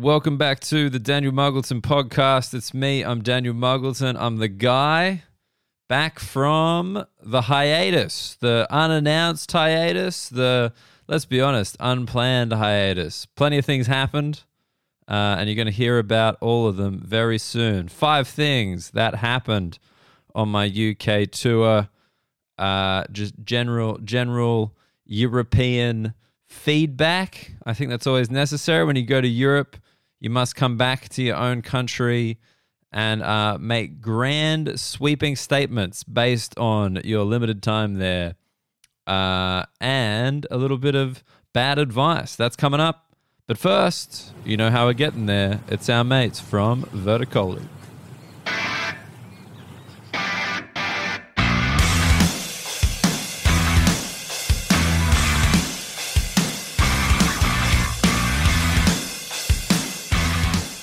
Welcome back to the Daniel Muggleton podcast. It's me. I'm Daniel Muggleton. I'm the guy back from the hiatus, the unannounced hiatus, the, let's be honest, unplanned hiatus. Plenty of things happened, uh, and you're going to hear about all of them very soon. Five things that happened on my UK tour, uh, just general, general European feedback. I think that's always necessary when you go to Europe. You must come back to your own country and uh, make grand, sweeping statements based on your limited time there, uh, and a little bit of bad advice. That's coming up. But first, you know how we're getting there. It's our mates from Verticoli.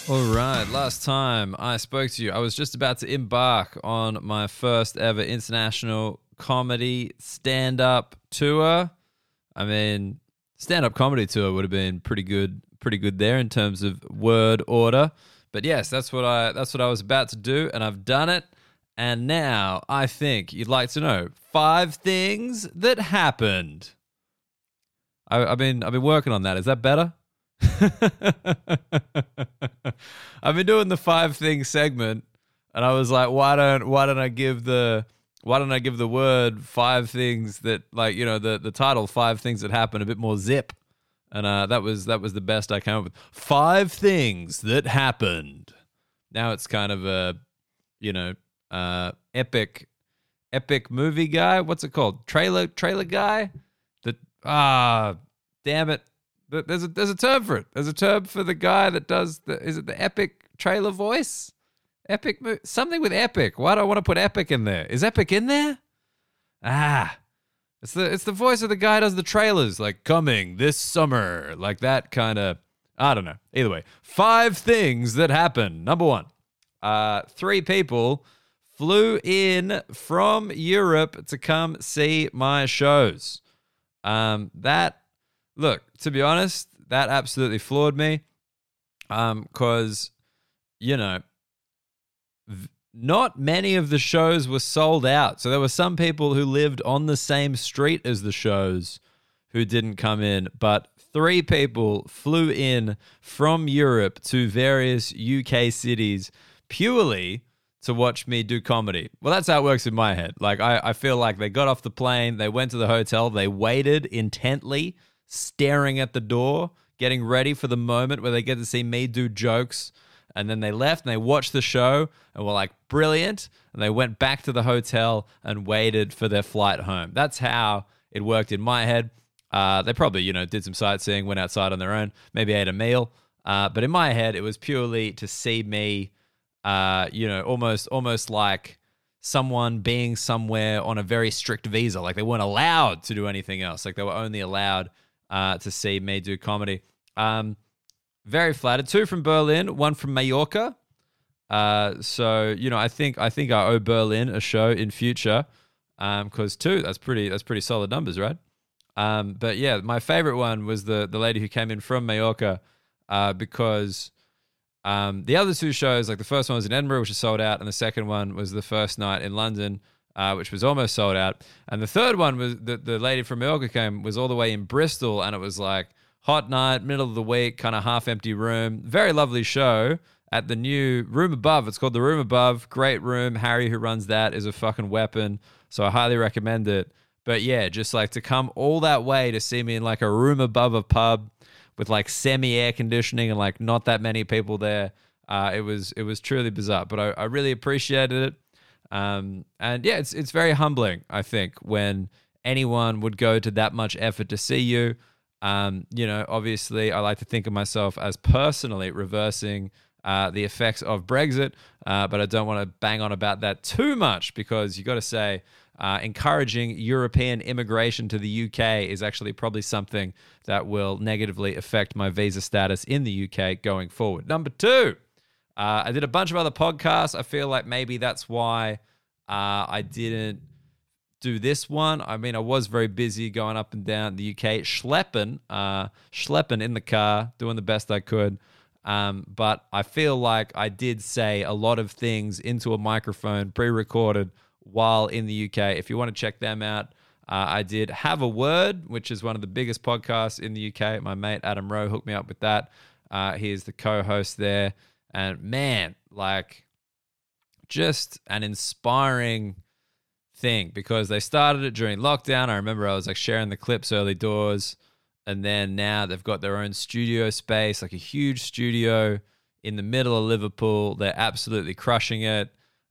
All right, last time I spoke to you, I was just about to embark on my first ever international comedy stand up tour. I mean, stand up comedy tour would have been pretty good, pretty good there in terms of word order. But yes, that's what I that's what I was about to do, and I've done it. And now I think you'd like to know five things that happened. I, I've been I've been working on that. Is that better? I've been doing the five things segment, and I was like, why don't why don't I give the why don't I give the word five things that like you know the the title five things that happen a bit more zip, and uh, that was that was the best I came up with. Five things that happened. Now it's kind of a you know uh, epic epic movie guy. What's it called? Trailer trailer guy. That ah damn it. There's a there's a term for it. There's a term for the guy that does the is it the epic trailer voice? Epic something with epic. Why do I want to put epic in there? Is epic in there? Ah. It's the it's the voice of the guy does the trailers like coming this summer, like that kind of I don't know. Either way, five things that happened. Number 1. Uh three people flew in from Europe to come see my shows. Um that look, to be honest, that absolutely floored me. Um, because you know, not many of the shows were sold out. So there were some people who lived on the same street as the shows who didn't come in, but three people flew in from Europe to various UK cities purely to watch me do comedy. Well, that's how it works in my head. Like, I, I feel like they got off the plane, they went to the hotel, they waited intently, staring at the door, getting ready for the moment where they get to see me do jokes. And then they left and they watched the show and were like, brilliant. And they went back to the hotel and waited for their flight home. That's how it worked in my head. Uh, they probably, you know, did some sightseeing, went outside on their own, maybe ate a meal. Uh, but in my head, it was purely to see me, uh, you know, almost, almost like someone being somewhere on a very strict visa. Like they weren't allowed to do anything else. Like they were only allowed uh, to see me do comedy. Um, very flattered. Two from Berlin, one from Mallorca. Uh, so you know, I think I think I owe Berlin a show in future. Um, because two, that's pretty that's pretty solid numbers, right? Um, but yeah, my favorite one was the the lady who came in from Mallorca, uh, because um, the other two shows, like the first one was in Edinburgh, which is sold out, and the second one was the first night in London, uh, which was almost sold out. And the third one was the the lady from Mallorca came was all the way in Bristol, and it was like hot night, middle of the week, kind of half empty room, very lovely show at the new room above. It's called the room above. Great room. Harry, who runs that, is a fucking weapon. So I highly recommend it. But yeah, just like to come all that way to see me in like a room above a pub with like semi air conditioning and like not that many people there. Uh, it was it was truly bizarre, but I, I really appreciated it. Um, and yeah, it's it's very humbling. I think when anyone would go to that much effort to see you. Um, you know, obviously, I like to think of myself as personally reversing uh, the effects of Brexit, uh, but I don't want to bang on about that too much because you got to say uh, encouraging European immigration to the UK is actually probably something that will negatively affect my visa status in the UK going forward. Number two, uh, I did a bunch of other podcasts. I feel like maybe that's why uh, I didn't do this one. I mean, I was very busy going up and down the UK, schlepping, uh, schlepping in the car, doing the best I could. Um, but I feel like I did say a lot of things into a microphone pre recorded while in the UK. If you want to check them out, uh, I did Have a Word, which is one of the biggest podcasts in the UK. My mate Adam Rowe hooked me up with that. Uh, he is the co host there. And man, like, just an inspiring thing because they started it during lockdown. I remember I was like sharing the clips early doors. And then now they've got their own studio space, like a huge studio in the middle of Liverpool. They're absolutely crushing it.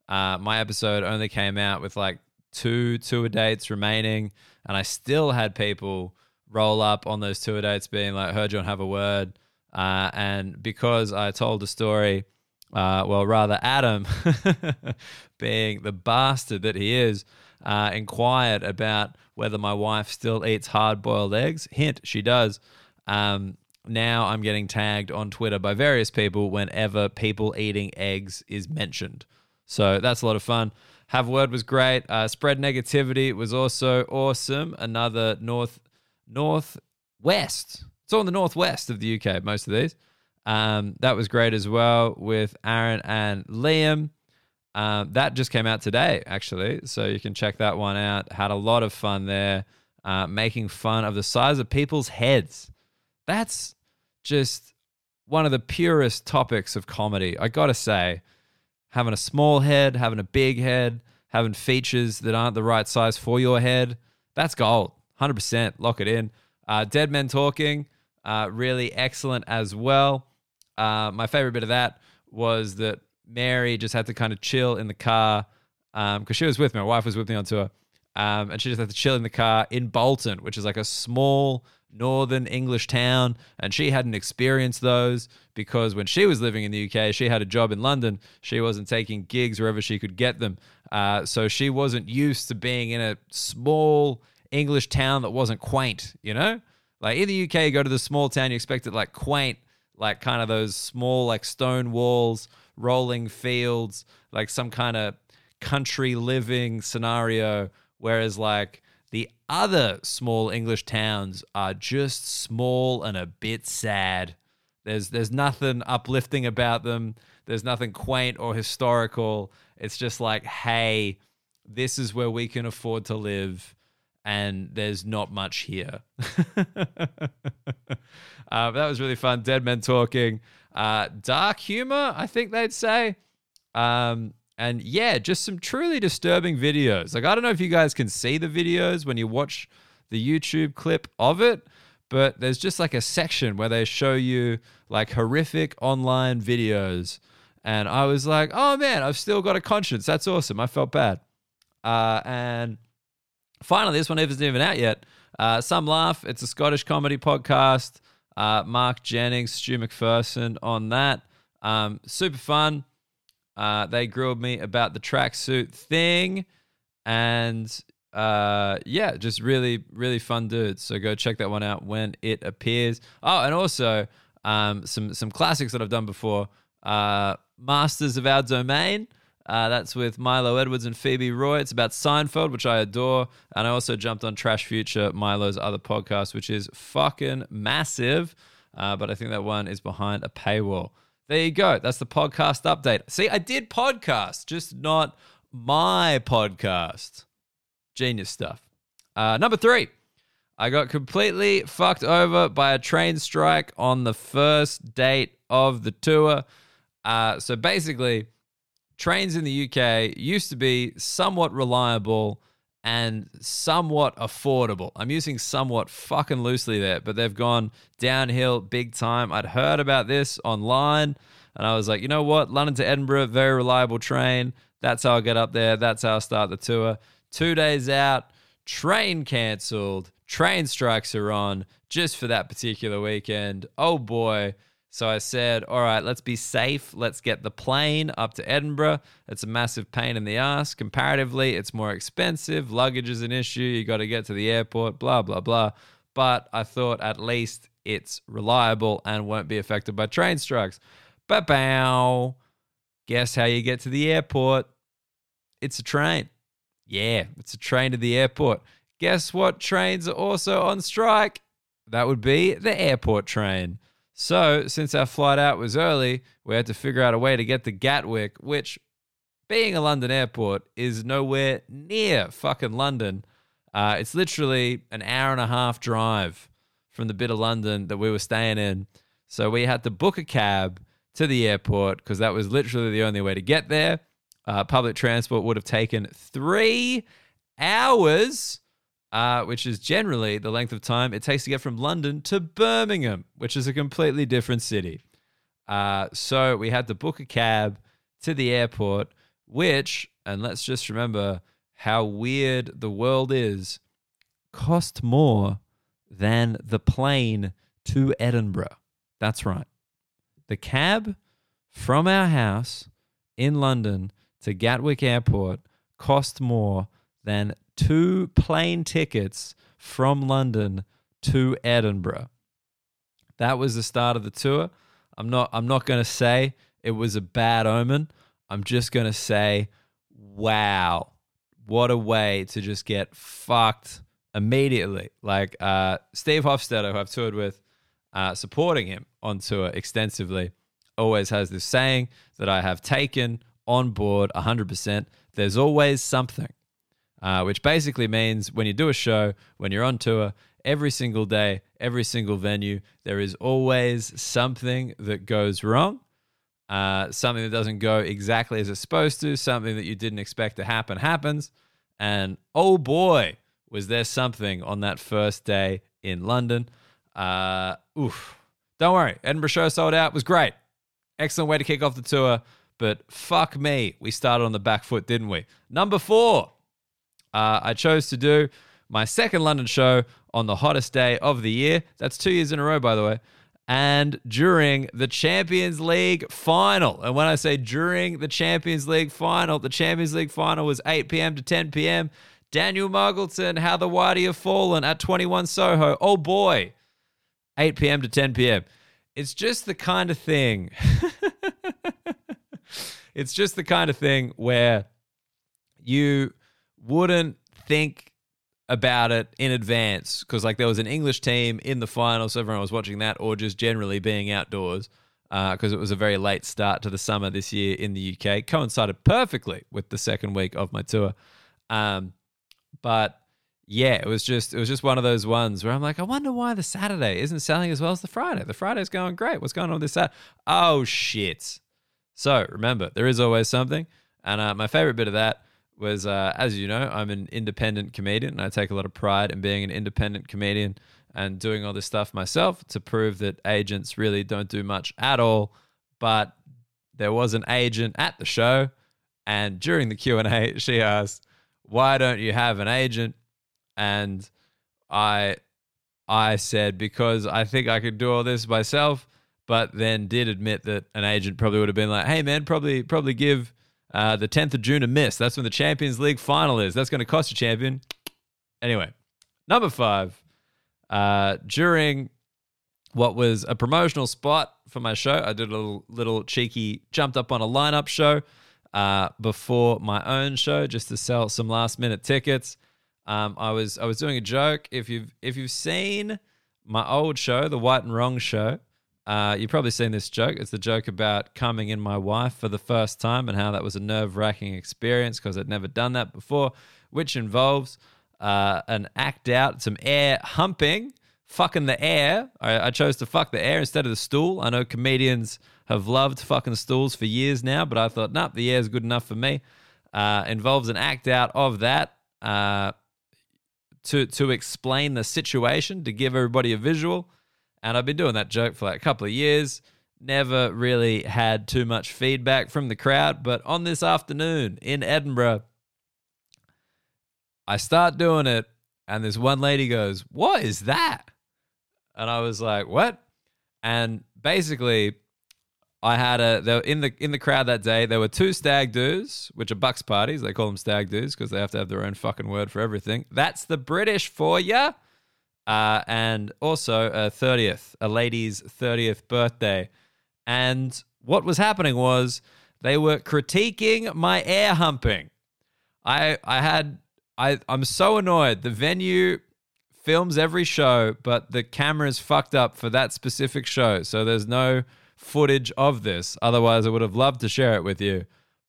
Uh, my episode only came out with like two tour dates remaining, and I still had people roll up on those tour dates being like, heard you on Have a Word. Uh, and because I told a story, uh, well, rather Adam, being the bastard that he is, uh, inquired about whether my wife still eats hard boiled eggs. Hint, she does. Um, now I'm getting tagged on Twitter by various people whenever people eating eggs is mentioned. So that's a lot of fun. Have Word was great. Uh, spread negativity was also awesome. Another north northwest. It's all in the northwest of the UK. Most of these. Um, that was great as well with Aaron and Liam. Um, that just came out today, actually. So you can check that one out. Had a lot of fun there, uh, making fun of the size of people's heads. That's just one of the purest topics of comedy. I gotta say, having a small head, having a big head, having features that aren't the right size for your head, that's gold. 100%. Lock it in. Uh, Dead Men Talking, uh, really excellent as well. Uh, my favorite bit of that was that Mary just had to kind of chill in the car because um, she was with me. My wife was with me on tour. Um, and she just had to chill in the car in Bolton, which is like a small northern English town. And she hadn't experienced those because when she was living in the UK, she had a job in London. She wasn't taking gigs wherever she could get them. Uh, so she wasn't used to being in a small English town that wasn't quaint, you know? Like in the UK, you go to the small town, you expect it like quaint, like kind of those small, like stone walls, rolling fields, like some kind of country living scenario. Whereas, like, the other small English towns are just small and a bit sad. There's there's nothing uplifting about them. There's nothing quaint or historical. It's just like, hey, this is where we can afford to live, and there's not much here. uh, that was really fun. Dead men talking, uh, dark humor. I think they'd say. Um, and yeah, just some truly disturbing videos. Like, I don't know if you guys can see the videos when you watch the YouTube clip of it, but there's just like a section where they show you like horrific online videos. And I was like, oh man, I've still got a conscience. That's awesome. I felt bad. Uh, and finally, this one isn't even out yet. Uh, Some Laugh. It's a Scottish comedy podcast. Uh, Mark Jennings, Stu McPherson on that. Um, super fun. Uh, they grilled me about the tracksuit thing, and uh, yeah, just really, really fun dudes. So go check that one out when it appears. Oh, and also um, some some classics that I've done before. Uh, Masters of Our Domain. Uh, that's with Milo Edwards and Phoebe Roy. It's about Seinfeld, which I adore. And I also jumped on Trash Future, Milo's other podcast, which is fucking massive. Uh, but I think that one is behind a paywall. There you go. That's the podcast update. See, I did podcast, just not my podcast. Genius stuff. Uh, number three, I got completely fucked over by a train strike on the first date of the tour. Uh, so basically, trains in the UK used to be somewhat reliable and somewhat affordable. I'm using somewhat fucking loosely there, but they've gone downhill big time. I'd heard about this online and I was like, you know what? London to Edinburgh, very reliable train. That's how I get up there. That's how I start the tour. Two days out, train cancelled. Train strikes are on just for that particular weekend. Oh boy. So I said, all right, let's be safe. Let's get the plane up to Edinburgh. It's a massive pain in the ass. Comparatively, it's more expensive. Luggage is an issue. You got to get to the airport, blah, blah, blah. But I thought at least it's reliable and won't be affected by train strikes. But bow. Guess how you get to the airport? It's a train. Yeah, it's a train to the airport. Guess what trains are also on strike? That would be the airport train. So, since our flight out was early, we had to figure out a way to get to Gatwick, which, being a London airport, is nowhere near fucking London. Uh, it's literally an hour and a half drive from the bit of London that we were staying in. So, we had to book a cab to the airport because that was literally the only way to get there. Uh, public transport would have taken three hours uh, which is generally the length of time it takes to get from London to Birmingham, which is a completely different city. Uh, so we had to book a cab to the airport, which, and let's just remember how weird the world is, cost more than the plane to Edinburgh. That's right. The cab from our house in London to Gatwick Airport cost more than two plane tickets from London to Edinburgh. That was the start of the tour. I'm not I'm not going to say it was a bad omen. I'm just going to say wow. What a way to just get fucked immediately. Like uh, Steve Hofstetter, who I've toured with, uh, supporting him on tour extensively, always has this saying that I have taken on board 100%. There's always something uh, which basically means when you do a show, when you're on tour, every single day, every single venue, there is always something that goes wrong, uh, something that doesn't go exactly as it's supposed to, something that you didn't expect to happen happens. And oh boy, was there something on that first day in London. Uh, oof. Don't worry, Edinburgh show sold out, was great. Excellent way to kick off the tour, but fuck me, we started on the back foot, didn't we? Number four, uh, I chose to do my second London show on the hottest day of the year. That's two years in a row, by the way. And during the Champions League final. And when I say during the Champions League final, the Champions League final was 8 p.m. to 10 p.m. Daniel Muggleton, How the Whitey Have Fallen at 21 Soho. Oh boy. 8 p.m. to 10 p.m. It's just the kind of thing. it's just the kind of thing where you wouldn't think about it in advance because like there was an English team in the final, so everyone was watching that, or just generally being outdoors because uh, it was a very late start to the summer this year in the UK. Coincided perfectly with the second week of my tour, um, but yeah, it was just it was just one of those ones where I'm like, I wonder why the Saturday isn't selling as well as the Friday. The Friday's going great. What's going on with this Saturday? Oh shit! So remember, there is always something, and uh, my favorite bit of that was, uh, as you know, I'm an independent comedian and I take a lot of pride in being an independent comedian and doing all this stuff myself to prove that agents really don't do much at all. But there was an agent at the show, and during the Q and A, she asked, "Why don't you have an agent?" And I, I said because I think I could do all this myself, but then did admit that an agent probably would have been like, "Hey, man, probably probably give." Uh, the 10th of June a miss. That's when the Champions League final is. That's going to cost a champion. Anyway, number five. Uh, during what was a promotional spot for my show, I did a little, little cheeky jumped up on a lineup show uh, before my own show just to sell some last minute tickets. Um, I was I was doing a joke. If you've if you've seen my old show, the White and Wrong show, uh, you've probably seen this joke. It's the joke about coming in my wife for the first time and how that was a nerve wracking experience because I'd never done that before, which involves uh, an act out, some air humping, fucking the air. I, I, chose to fuck the air instead of the stool. I know comedians have loved fucking stools for years now, but I thought, nope, the air is good enough for me. Uh, involves an act out of that uh, to to explain the situation, to give everybody a visual. And I've been doing that joke for like a couple of years. Never really had too much feedback from the crowd. But on this afternoon in Edinburgh, I start doing it. And this one lady goes, What is that? And I was like, What? And basically, I had a there in the in the crowd that day. There were two stag doos, which are bucks parties. They call them stag doos because they have to have their own fucking word for everything. That's the British for you. Uh, and also a 30th, a lady's 30th birthday. And what was happening was they were critiquing my air humping. I I had I I'm so annoyed. The venue films every show, but the camera's fucked up for that specific show. So there's no footage of this. Otherwise, I would have loved to share it with you.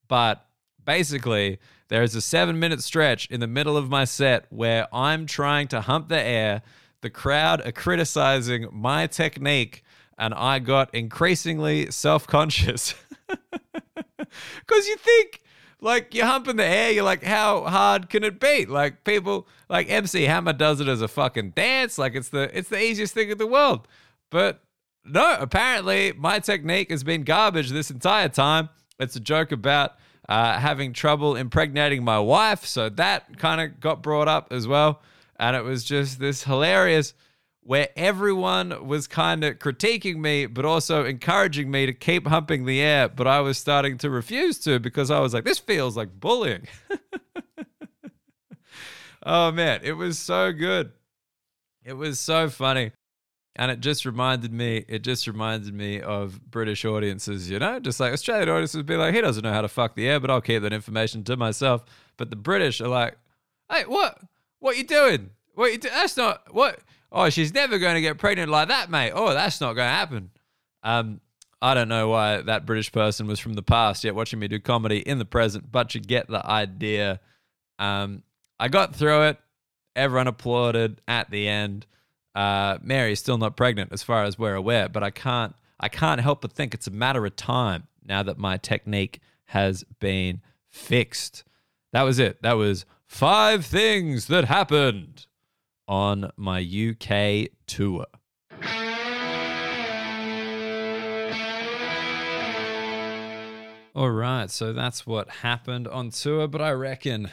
But basically, there is a seven minute stretch in the middle of my set where I'm trying to hump the air. The crowd are criticizing my technique, and I got increasingly self conscious. Because you think, like, you're humping the air, you're like, how hard can it be? Like, people, like MC Hammer does it as a fucking dance. Like, it's the, it's the easiest thing in the world. But no, apparently my technique has been garbage this entire time. It's a joke about uh, having trouble impregnating my wife. So that kind of got brought up as well. And it was just this hilarious where everyone was kind of critiquing me, but also encouraging me to keep humping the air. But I was starting to refuse to because I was like, this feels like bullying. oh man, it was so good. It was so funny. And it just reminded me, it just reminded me of British audiences, you know, just like Australian audiences would be like, he doesn't know how to fuck the air, but I'll keep that information to myself. But the British are like, hey, what? What you doing? What you do? That's not what oh, she's never going to get pregnant like that, mate. Oh, that's not going to happen. Um, I don't know why that British person was from the past yet watching me do comedy in the present, but you get the idea. Um, I got through it. Everyone applauded at the end. Uh, Mary's still not pregnant, as far as we're aware, but I can't. I can't help but think it's a matter of time now that my technique has been fixed. That was it. That was five things that happened on my UK tour. All right, so that's what happened on tour, but I reckon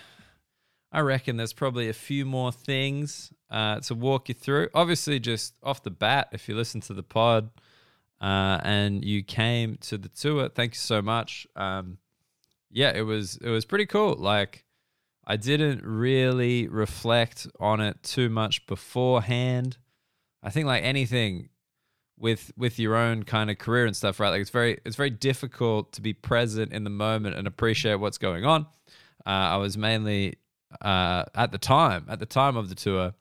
I reckon there's probably a few more things uh, to walk you through. Obviously, just off the bat, if you listen to the pod uh, and you came to the tour, thank you so much. Um, yeah, it was it was pretty cool. Like I didn't really reflect on it too much beforehand. I think like anything with with your own kind of career and stuff, right? Like it's very it's very difficult to be present in the moment and appreciate what's going on. Uh, I was mainly uh, at the time at the time of the tour,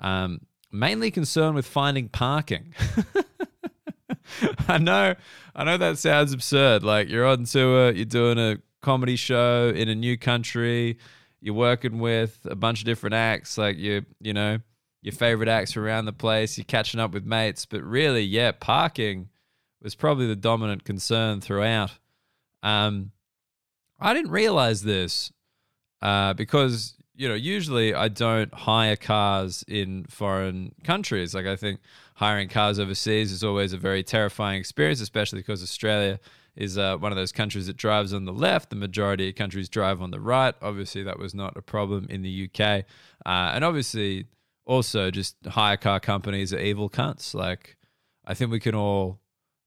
um, mainly concerned with finding parking. I know, I know that sounds absurd. Like you're on tour, you're doing a comedy show in a new country you're working with a bunch of different acts, like you, you know, your favorite acts around the place. You're catching up with mates, but really, yeah, parking was probably the dominant concern throughout. Um, I didn't realize this uh, because you know usually I don't hire cars in foreign countries. Like I think hiring cars overseas is always a very terrifying experience, especially because Australia is uh, one of those countries that drives on the left. The majority of countries drive on the right. Obviously, that was not a problem in the UK. Uh, and obviously, also just hire car companies are evil cunts. Like, I think we can all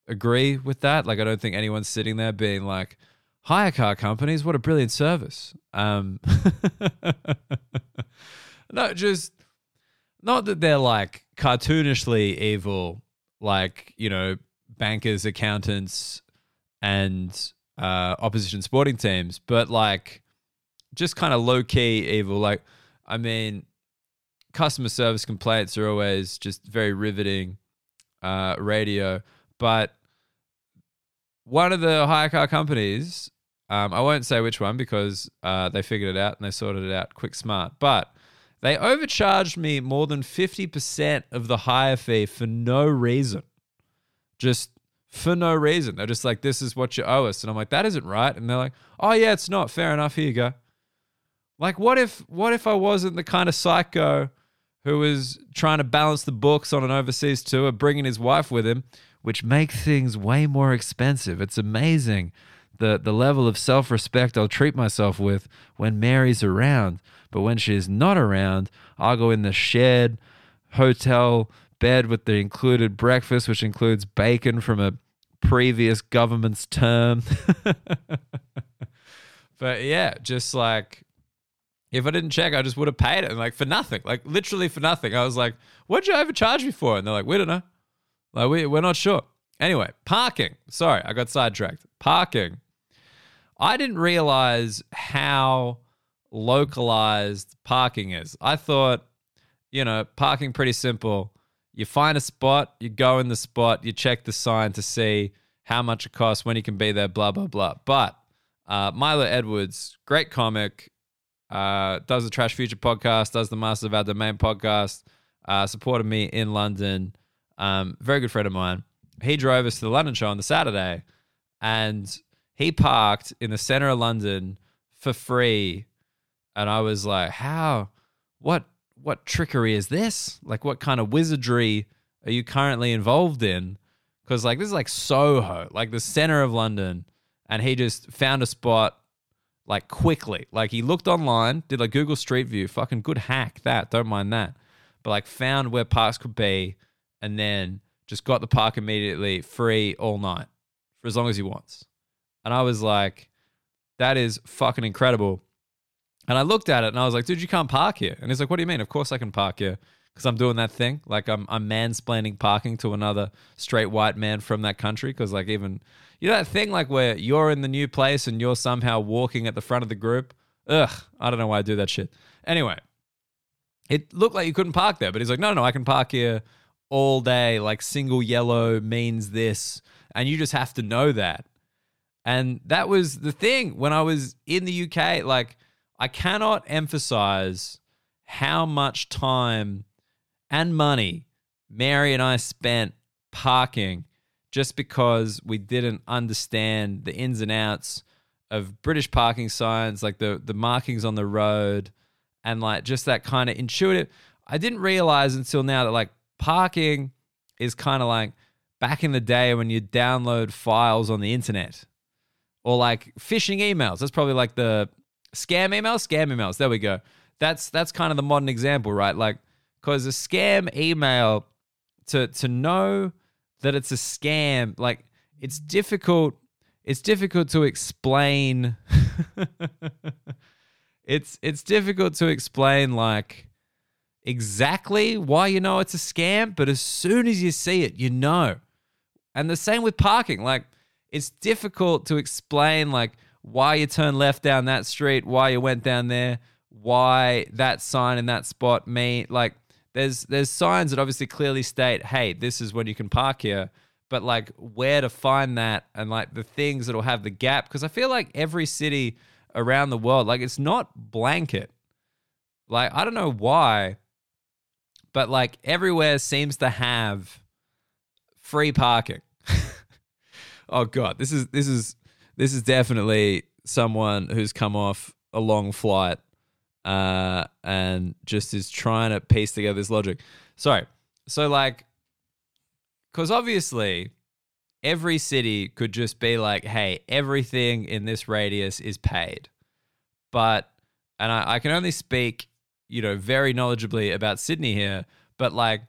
agree with that. Like, I don't think anyone's sitting there being like, hire car companies, what a brilliant service. Um, no, just not that they're like cartoonishly evil, like, you know, bankers, accountants, and uh, opposition sporting teams, but like just kind of low key evil. Like, I mean, customer service complaints are always just very riveting uh, radio. But one of the hire car companies, um, I won't say which one because uh, they figured it out and they sorted it out quick smart, but they overcharged me more than 50% of the hire fee for no reason. Just for no reason. They're just like, this is what you owe us. And I'm like, that isn't right. And they're like, oh yeah, it's not. Fair enough. Here you go. Like, what if what if I wasn't the kind of psycho who was trying to balance the books on an overseas tour, bringing his wife with him, which makes things way more expensive. It's amazing the the level of self respect I'll treat myself with when Mary's around. But when she's not around, I'll go in the shed, hotel bed with the included breakfast, which includes bacon from a previous government's term. but yeah, just like if I didn't check, I just would have paid it, and like for nothing, like literally for nothing. I was like, "What'd you overcharge me for?" And they're like, "We don't know, like we we're not sure." Anyway, parking. Sorry, I got sidetracked. Parking. I didn't realize how localized parking is. I thought you know, parking pretty simple. You find a spot, you go in the spot, you check the sign to see how much it costs, when you can be there, blah, blah, blah. But uh, Milo Edwards, great comic, uh, does the Trash Future podcast, does the Masters of Our Domain podcast, uh, supported me in London. Um, very good friend of mine. He drove us to the London show on the Saturday and he parked in the center of London for free. And I was like, how, what, what trickery is this? Like, what kind of wizardry are you currently involved in? Because, like, this is like Soho, like the center of London. And he just found a spot like quickly. Like, he looked online, did like Google Street View, fucking good hack that, don't mind that. But like, found where parks could be and then just got the park immediately free all night for as long as he wants. And I was like, that is fucking incredible. And I looked at it and I was like, dude, you can't park here. And he's like, what do you mean? Of course I can park here. Because I'm doing that thing. Like I'm, I'm mansplaining parking to another straight white man from that country. Because like even, you know that thing like where you're in the new place and you're somehow walking at the front of the group? Ugh, I don't know why I do that shit. Anyway, it looked like you couldn't park there. But he's like, no, no, I can park here all day. Like single yellow means this. And you just have to know that. And that was the thing when I was in the UK. Like, I cannot emphasize how much time and money Mary and I spent parking just because we didn't understand the ins and outs of British parking signs, like the the markings on the road, and like just that kind of intuitive. I didn't realize until now that like parking is kind of like back in the day when you download files on the internet or like phishing emails. That's probably like the scam emails, scam emails. There we go. That's that's kind of the modern example, right? Like cuz a scam email to to know that it's a scam, like it's difficult it's difficult to explain it's it's difficult to explain like exactly why you know it's a scam, but as soon as you see it, you know. And the same with parking. Like it's difficult to explain like why you turned left down that street, why you went down there, why that sign in that spot mean like there's there's signs that obviously clearly state, hey, this is when you can park here. But like where to find that and like the things that'll have the gap. Because I feel like every city around the world, like it's not blanket. Like, I don't know why, but like everywhere seems to have free parking oh god, this is this is this is definitely someone who's come off a long flight uh, and just is trying to piece together this logic. Sorry. So like, because obviously every city could just be like, hey, everything in this radius is paid. But, and I, I can only speak, you know, very knowledgeably about Sydney here, but like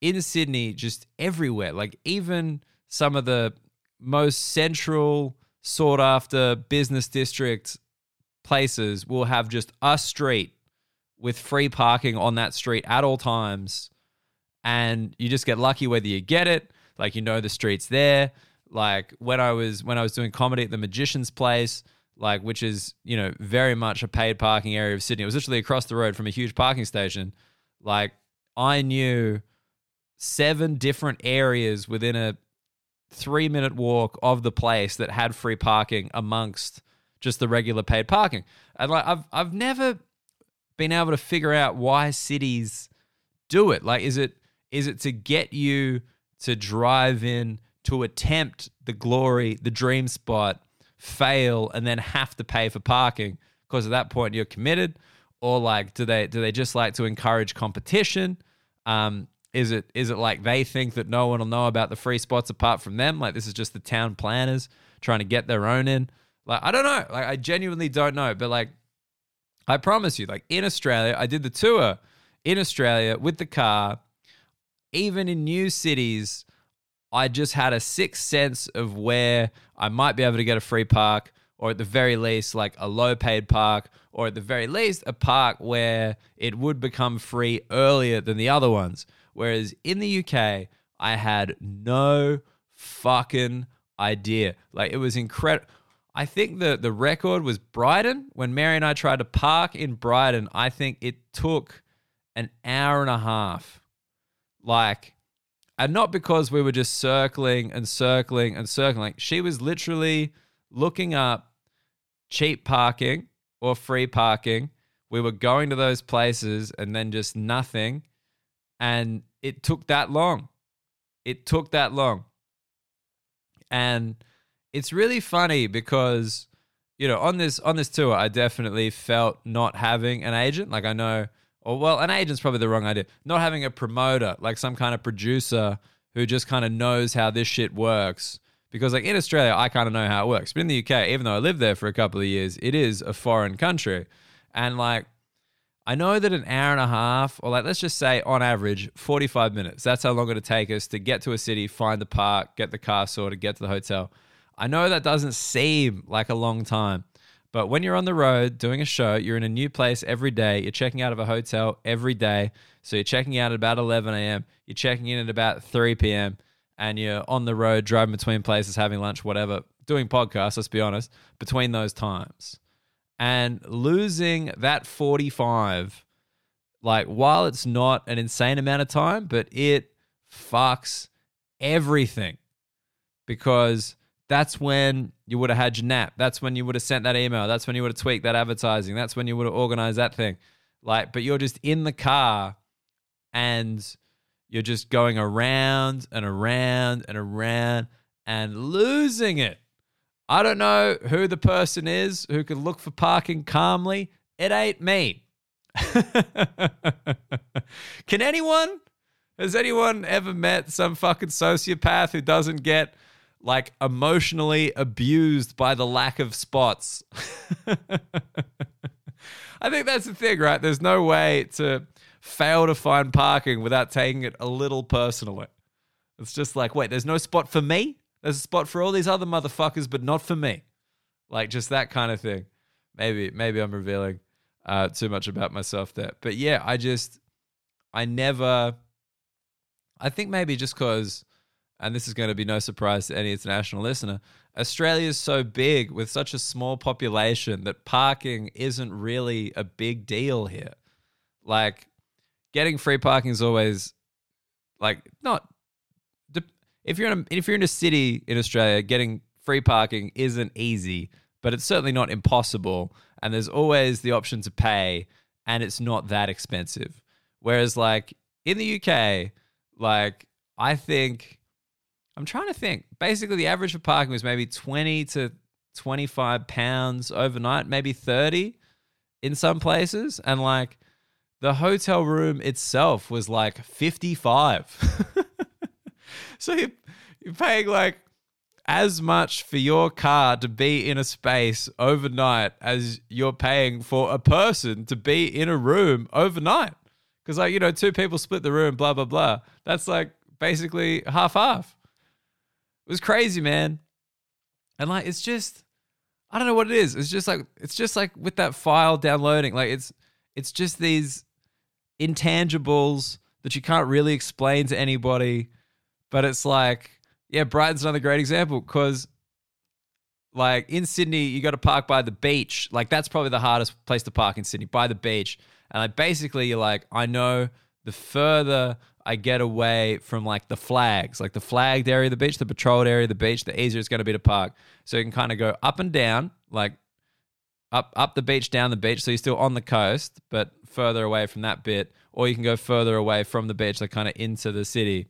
in Sydney, just everywhere, like even some of the most central, sought after business district places will have just a street with free parking on that street at all times. And you just get lucky whether you get it, like you know the street's there. Like when I was when I was doing comedy at the Magician's Place, like which is, you know, very much a paid parking area of Sydney. It was literally across the road from a huge parking station. Like I knew seven different areas within a three minute walk of the place that had free parking amongst just the regular paid parking. And like I've I've never been able to figure out why cities do it. Like is it is it to get you to drive in to attempt the glory, the dream spot, fail and then have to pay for parking because at that point you're committed or like do they do they just like to encourage competition? Um, is it is it like they think that no one will know about the free spots apart from them? Like this is just the town planners trying to get their own in. Like I don't know. Like I genuinely don't know. But like I promise you, like in Australia, I did the tour in Australia with the car. Even in new cities, I just had a sixth sense of where I might be able to get a free park, or at the very least, like a low paid park, or at the very least, a park where it would become free earlier than the other ones. Whereas in the UK, I had no fucking idea. Like it was incredible. I think the the record was Brighton when Mary and I tried to park in Brighton. I think it took an hour and a half. Like, and not because we were just circling and circling and circling. She was literally looking up cheap parking or free parking. We were going to those places and then just nothing. And it took that long. It took that long. And it's really funny because you know on this on this tour I definitely felt not having an agent. Like I know or well an agent's probably the wrong idea. Not having a promoter like some kind of producer who just kind of knows how this shit works. Because like in Australia I kind of know how it works. But in the UK even though I lived there for a couple of years it is a foreign country. And like I know that an hour and a half, or like let's just say on average, 45 minutes. That's how long it'll take us to get to a city, find the park, get the car sorted, get to the hotel. I know that doesn't seem like a long time, but when you're on the road doing a show, you're in a new place every day, you're checking out of a hotel every day. So you're checking out at about 11 a.m., you're checking in at about 3 p.m., and you're on the road driving between places, having lunch, whatever, doing podcasts, let's be honest, between those times and losing that 45 like while it's not an insane amount of time but it fucks everything. Because that's when you would have had your nap. That's when you would have sent that email. That's when you would have tweaked that advertising. That's when you would have organized that thing. Like but you're just in the car and you're just going around and around and around and losing it I don't know who the person is who can look for parking calmly. It ain't me. can anyone? Has anyone ever met some fucking sociopath who doesn't get like emotionally abused by the lack of spots? I think that's the thing, right? There's no way to fail to find parking without taking it a little personally. It's just like, wait, there's no spot for me? There's a spot for all these other motherfuckers, but not for me. Like just that kind of thing. Maybe maybe I'm revealing uh, too much about myself there. But yeah, I just I never. I think maybe just because, and this is going to be no surprise to any international listener, Australia is so big with such a small population that parking isn't really a big deal here. Like, getting free parking is always like not if you're in a, if you're in a city in Australia, getting free parking isn't easy, but it's certainly not impossible. And there's always the option to pay, and it's not that expensive. Whereas, like in the UK, like I think I'm trying to think. Basically, the average for parking was maybe 20 to 25 pounds overnight, maybe 30 in some places, and like the hotel room itself was like 55. so you, you're paying like as much for your car to be in a space overnight as you're paying for a person to be in a room overnight. Because, like, you know, two people split the room, blah, blah, blah. That's like basically half half. It was crazy, man. And like, it's just, I don't know what it is. It's just like, it's just like with that file downloading, like, it's, it's just these intangibles that you can't really explain to anybody. But it's like, yeah, Brighton's another great example because, like in Sydney, you got to park by the beach. Like that's probably the hardest place to park in Sydney, by the beach. And like basically, you're like, I know the further I get away from like the flags, like the flagged area of the beach, the patrolled area of the beach, the easier it's going to be to park. So you can kind of go up and down, like up up the beach, down the beach. So you're still on the coast, but further away from that bit, or you can go further away from the beach, like kind of into the city.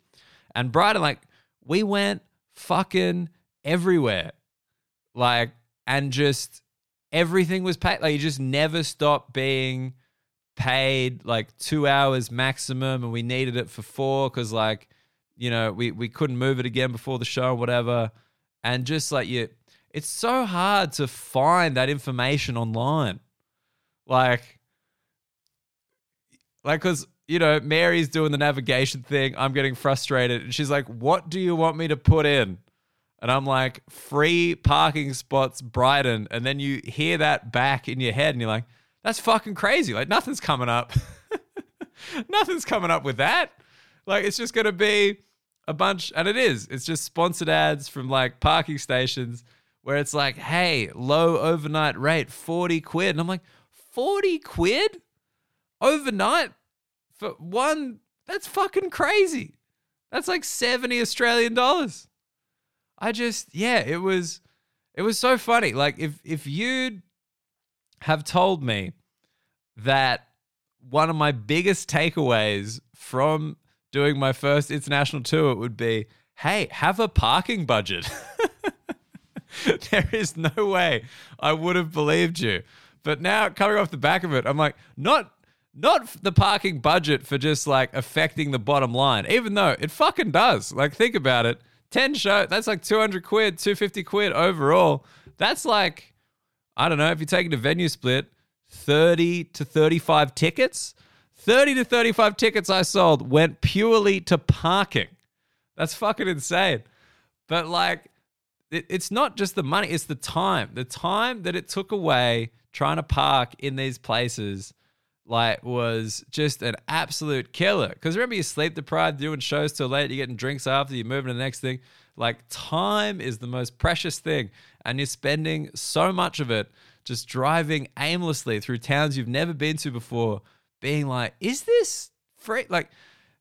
And Brighton, like we went fucking everywhere. Like, and just everything was paid. Like, you just never stopped being paid like two hours maximum. And we needed it for four because, like, you know, we, we couldn't move it again before the show or whatever. And just like, you, it's so hard to find that information online. Like, like, because you know, Mary's doing the navigation thing. I'm getting frustrated. And she's like, What do you want me to put in? And I'm like, Free parking spots, Brighton. And then you hear that back in your head and you're like, That's fucking crazy. Like, nothing's coming up. nothing's coming up with that. Like, it's just going to be a bunch. And it is. It's just sponsored ads from like parking stations where it's like, Hey, low overnight rate, 40 quid. And I'm like, 40 quid? Overnight? For one, that's fucking crazy. That's like 70 Australian dollars. I just, yeah, it was, it was so funny. Like if, if you'd have told me that one of my biggest takeaways from doing my first international tour would be, hey, have a parking budget. there is no way I would have believed you. But now coming off the back of it, I'm like, not not the parking budget for just like affecting the bottom line, even though it fucking does. Like, think about it. 10 show, that's like 200 quid, 250 quid overall. That's like, I don't know, if you're taking a venue split, 30 to 35 tickets. 30 to 35 tickets I sold went purely to parking. That's fucking insane. But like, it, it's not just the money, it's the time. The time that it took away trying to park in these places like was just an absolute killer. Because remember, you're sleep deprived, doing shows till late, you're getting drinks after, you're moving to the next thing. Like time is the most precious thing, and you're spending so much of it just driving aimlessly through towns you've never been to before, being like, "Is this free?" Like,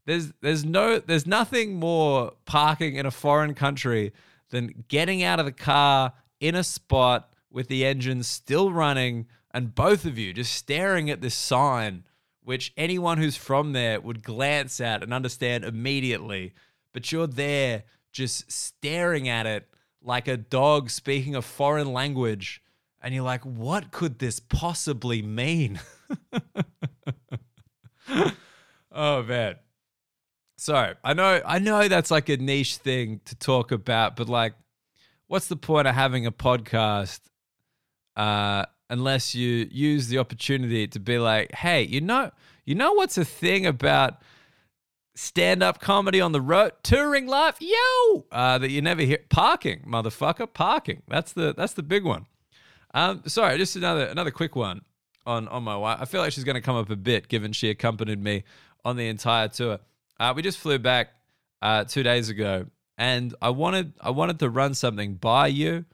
there's there's no there's nothing more parking in a foreign country than getting out of the car in a spot with the engine still running and both of you just staring at this sign, which anyone who's from there would glance at and understand immediately. But you're there just staring at it like a dog speaking a foreign language. And you're like, what could this possibly mean? oh, man. So I know I know that's like a niche thing to talk about, but like, what's the point of having a podcast uh, unless you use the opportunity to be like, hey, you know, you know what's a thing about stand-up comedy on the road, touring life, yo, uh, that you never hear. Parking, motherfucker, parking. That's the that's the big one. Um, sorry, just another another quick one on on my wife. I feel like she's going to come up a bit, given she accompanied me on the entire tour. Uh, we just flew back uh, two days ago, and I wanted I wanted to run something by you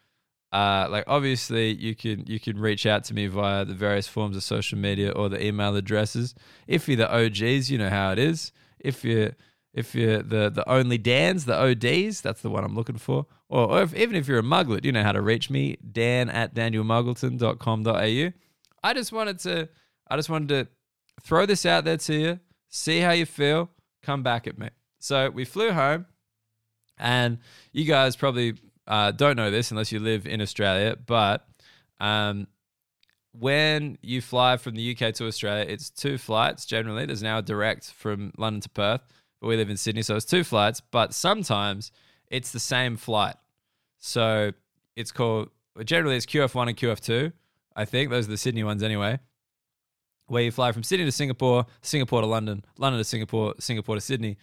uh, like obviously you can you can reach out to me via the various forms of social media or the email addresses. If you're the OGs, you know how it is. If you're if you're the the only Dans, the ODs, that's the one I'm looking for. Or, or if, even if you're a muglet, you know how to reach me, Dan at danielmuggleton.com.au. I just wanted to I just wanted to throw this out there to you, see how you feel, come back at me. So we flew home, and you guys probably uh, don't know this unless you live in Australia, but um, when you fly from the UK to Australia, it's two flights generally. There's now a direct from London to Perth, but we live in Sydney, so it's two flights, but sometimes it's the same flight. So it's called, generally, it's QF1 and QF2. I think those are the Sydney ones anyway, where you fly from Sydney to Singapore, Singapore to London, London to Singapore, Singapore to Sydney.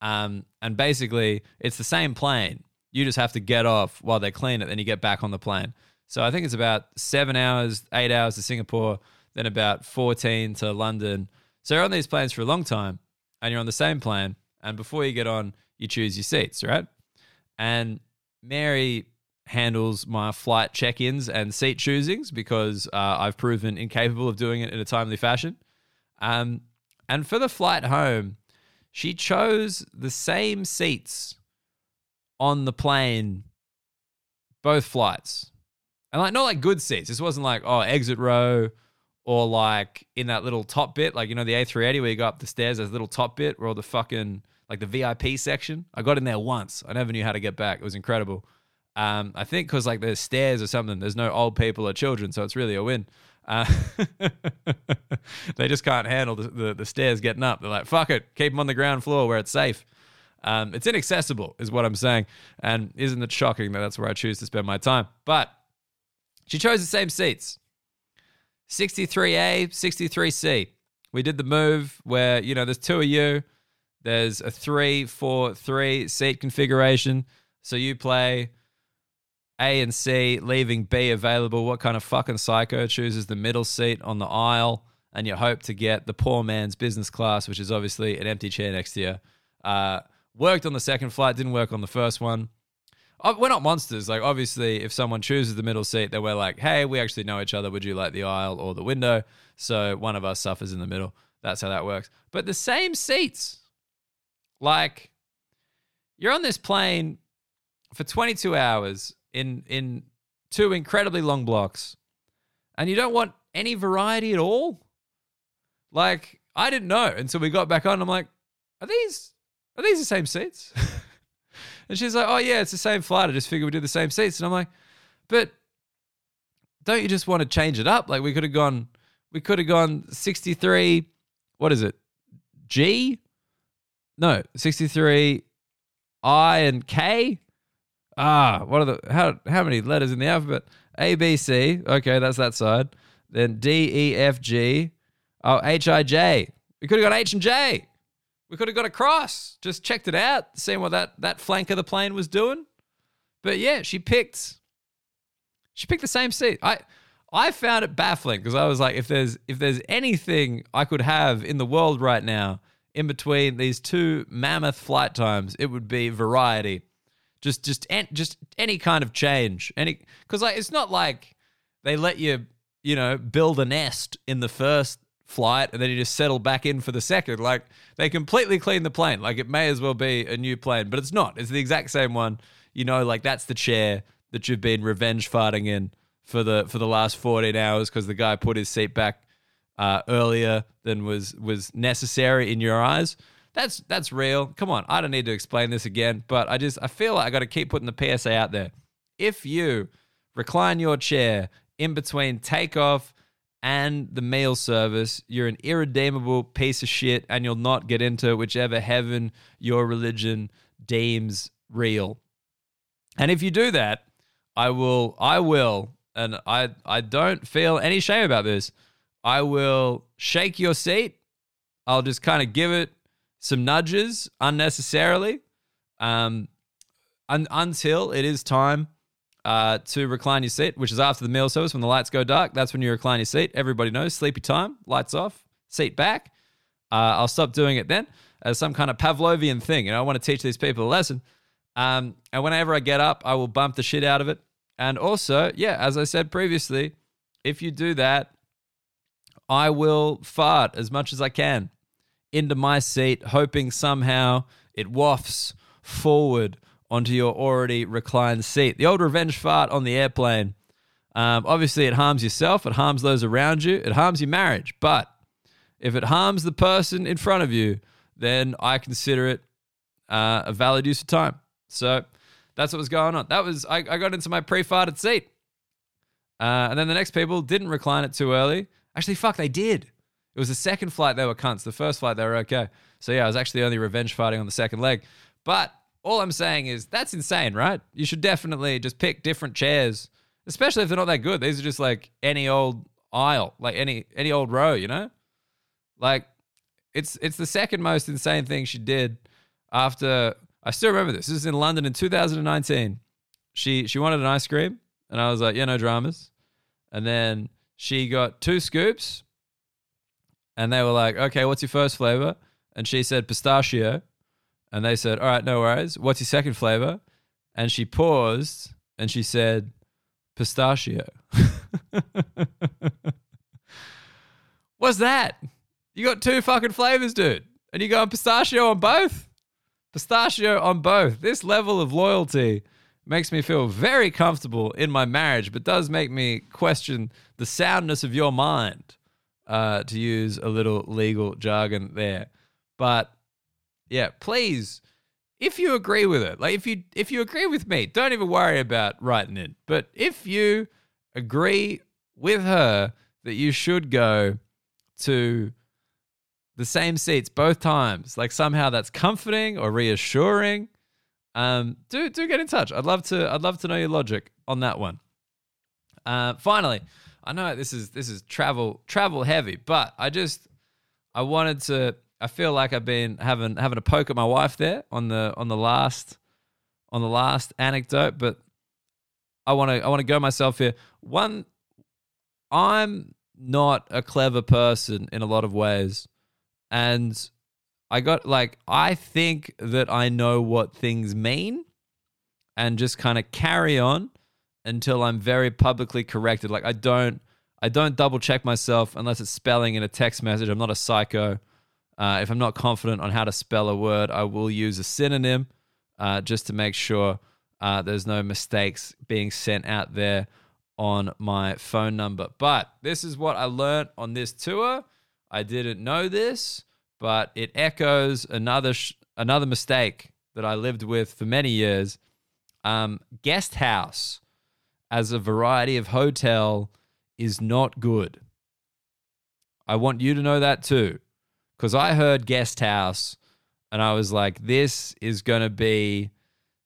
Um, and basically, it's the same plane, you just have to get off while they clean it, then you get back on the plane. So I think it's about seven hours, eight hours to Singapore, then about 14 to London. So you're on these planes for a long time and you're on the same plane. And before you get on, you choose your seats, right? And Mary handles my flight check ins and seat choosings because uh, I've proven incapable of doing it in a timely fashion. Um, and for the flight home, she chose the same seats on the plane, both flights. And like not like good seats. This wasn't like, oh, exit row or like in that little top bit, like you know, the A380 where you go up the stairs, there's a little top bit where all the fucking like the VIP section. I got in there once. I never knew how to get back. It was incredible. Um, I think because like there's stairs or something, there's no old people or children, so it's really a win. Uh, they just can't handle the, the, the, stairs getting up. They're like, fuck it, keep them on the ground floor where it's safe. Um, it's inaccessible, is what I'm saying. And isn't it shocking that that's where I choose to spend my time? But she chose the same seats 63A, 63C. We did the move where, you know, there's two of you, there's a three, four, three seat configuration. So you play A and C, leaving B available. What kind of fucking psycho chooses the middle seat on the aisle? And you hope to get the poor man's business class, which is obviously an empty chair next to you. Uh, Worked on the second flight, didn't work on the first one. We're not monsters. Like, obviously, if someone chooses the middle seat, then we're like, hey, we actually know each other. Would you like the aisle or the window? So one of us suffers in the middle. that's how that works. But the same seats. Like you're on this plane for 22 hours in in two incredibly long blocks and you don't want any variety at all? Like I didn't know until we got back on. I'm like, are these are these the same seats? and she's like, oh yeah, it's the same flight. I just figured we'd do the same seats. And I'm like, but don't you just want to change it up? Like we could have gone, we could have gone 63. What is it? G? No, 63 I and K. Ah, what are the how how many letters in the alphabet? A B C. Okay, that's that side. Then D E F G. Oh, H I J. We could have got H and J. We could have got across. Just checked it out, seeing what that that flank of the plane was doing. But yeah, she picked she picked the same seat. I I found it baffling because I was like, if there's if there's anything I could have in the world right now in between these two mammoth flight times, it would be variety. Just just just any kind of change. Any because like it's not like they let you you know build a nest in the first flight and then you just settle back in for the second. Like they completely clean the plane. Like it may as well be a new plane, but it's not. It's the exact same one. You know, like that's the chair that you've been revenge farting in for the for the last 14 hours because the guy put his seat back uh, earlier than was was necessary in your eyes. That's that's real. Come on, I don't need to explain this again, but I just I feel like I got to keep putting the PSA out there. If you recline your chair in between takeoff and the mail service, you're an irredeemable piece of shit, and you'll not get into whichever heaven your religion deems real. And if you do that, I will, I will, and I, I don't feel any shame about this. I will shake your seat. I'll just kind of give it some nudges unnecessarily, um, un- until it is time uh, to recline your seat, which is after the meal service when the lights go dark. That's when you recline your seat. Everybody knows sleepy time, lights off, seat back. Uh, I'll stop doing it then as some kind of Pavlovian thing. You know, I want to teach these people a lesson. Um, and whenever I get up, I will bump the shit out of it. And also, yeah, as I said previously, if you do that, I will fart as much as I can into my seat, hoping somehow it wafts forward onto your already reclined seat. The old revenge fart on the airplane. Um, obviously, it harms yourself, it harms those around you, it harms your marriage. But if it harms the person in front of you, then I consider it uh, a valid use of time. So that's what was going on. That was I, I got into my pre-farted seat. Uh, and then the next people didn't recline it too early. Actually, fuck, they did. It was the second flight they were cunts. The first flight they were okay. So yeah, I was actually only revenge fighting on the second leg. But all I'm saying is that's insane, right? You should definitely just pick different chairs, especially if they're not that good. These are just like any old aisle, like any any old row, you know? Like it's it's the second most insane thing she did after I still remember this. This is in London in 2019. She she wanted an ice cream, and I was like, yeah, no dramas. And then she got two scoops, and they were like, okay, what's your first flavor? And she said pistachio, and they said, all right, no worries. What's your second flavor? And she paused, and she said pistachio. What's that? You got two fucking flavors, dude, and you got pistachio on both. Pistachio on both. This level of loyalty makes me feel very comfortable in my marriage, but does make me question the soundness of your mind, uh, to use a little legal jargon there. But yeah, please, if you agree with it, like if you if you agree with me, don't even worry about writing it. But if you agree with her that you should go to the same seats both times. Like somehow that's comforting or reassuring. Um, do do get in touch. I'd love to. I'd love to know your logic on that one. Uh, finally, I know this is this is travel travel heavy, but I just I wanted to. I feel like I've been having having a poke at my wife there on the on the last on the last anecdote, but I want to I want to go myself here. One, I'm not a clever person in a lot of ways. And I got like, I think that I know what things mean and just kind of carry on until I'm very publicly corrected. Like, I don't, I don't double check myself unless it's spelling in a text message. I'm not a psycho. Uh, if I'm not confident on how to spell a word, I will use a synonym uh, just to make sure uh, there's no mistakes being sent out there on my phone number. But this is what I learned on this tour. I didn't know this, but it echoes another sh- another mistake that I lived with for many years. Um, guest house as a variety of hotel is not good. I want you to know that too. Because I heard guest house and I was like, this is going to be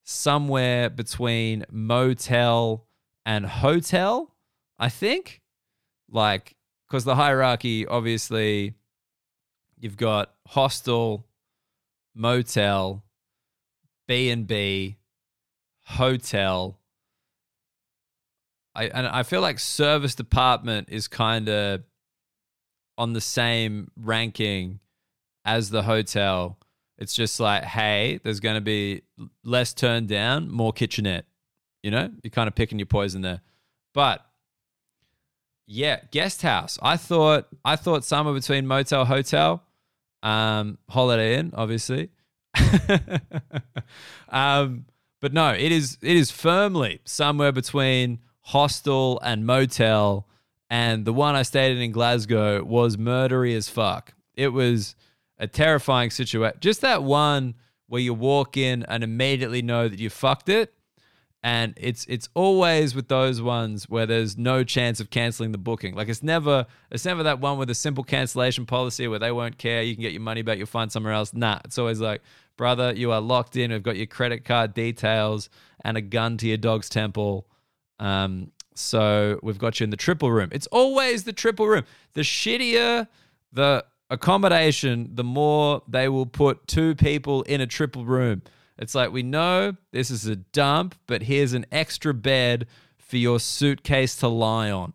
somewhere between motel and hotel, I think. Like, because the hierarchy, obviously, you've got hostel, motel, B and B, hotel. I and I feel like serviced apartment is kind of on the same ranking as the hotel. It's just like, hey, there's going to be less turned down, more kitchenette. You know, you're kind of picking your poison there. But yeah, guest house. I thought I thought somewhere between motel, hotel, um, Holiday Inn, obviously. um, but no, it is it is firmly somewhere between hostel and motel. And the one I stayed in in Glasgow was murdery as fuck. It was a terrifying situation. Just that one where you walk in and immediately know that you fucked it. And it's it's always with those ones where there's no chance of canceling the booking. Like it's never it's never that one with a simple cancellation policy where they won't care. You can get your money back. You'll find somewhere else. Nah, it's always like, brother, you are locked in. We've got your credit card details and a gun to your dog's temple. Um, so we've got you in the triple room. It's always the triple room. The shittier the accommodation, the more they will put two people in a triple room. It's like, we know this is a dump, but here's an extra bed for your suitcase to lie on.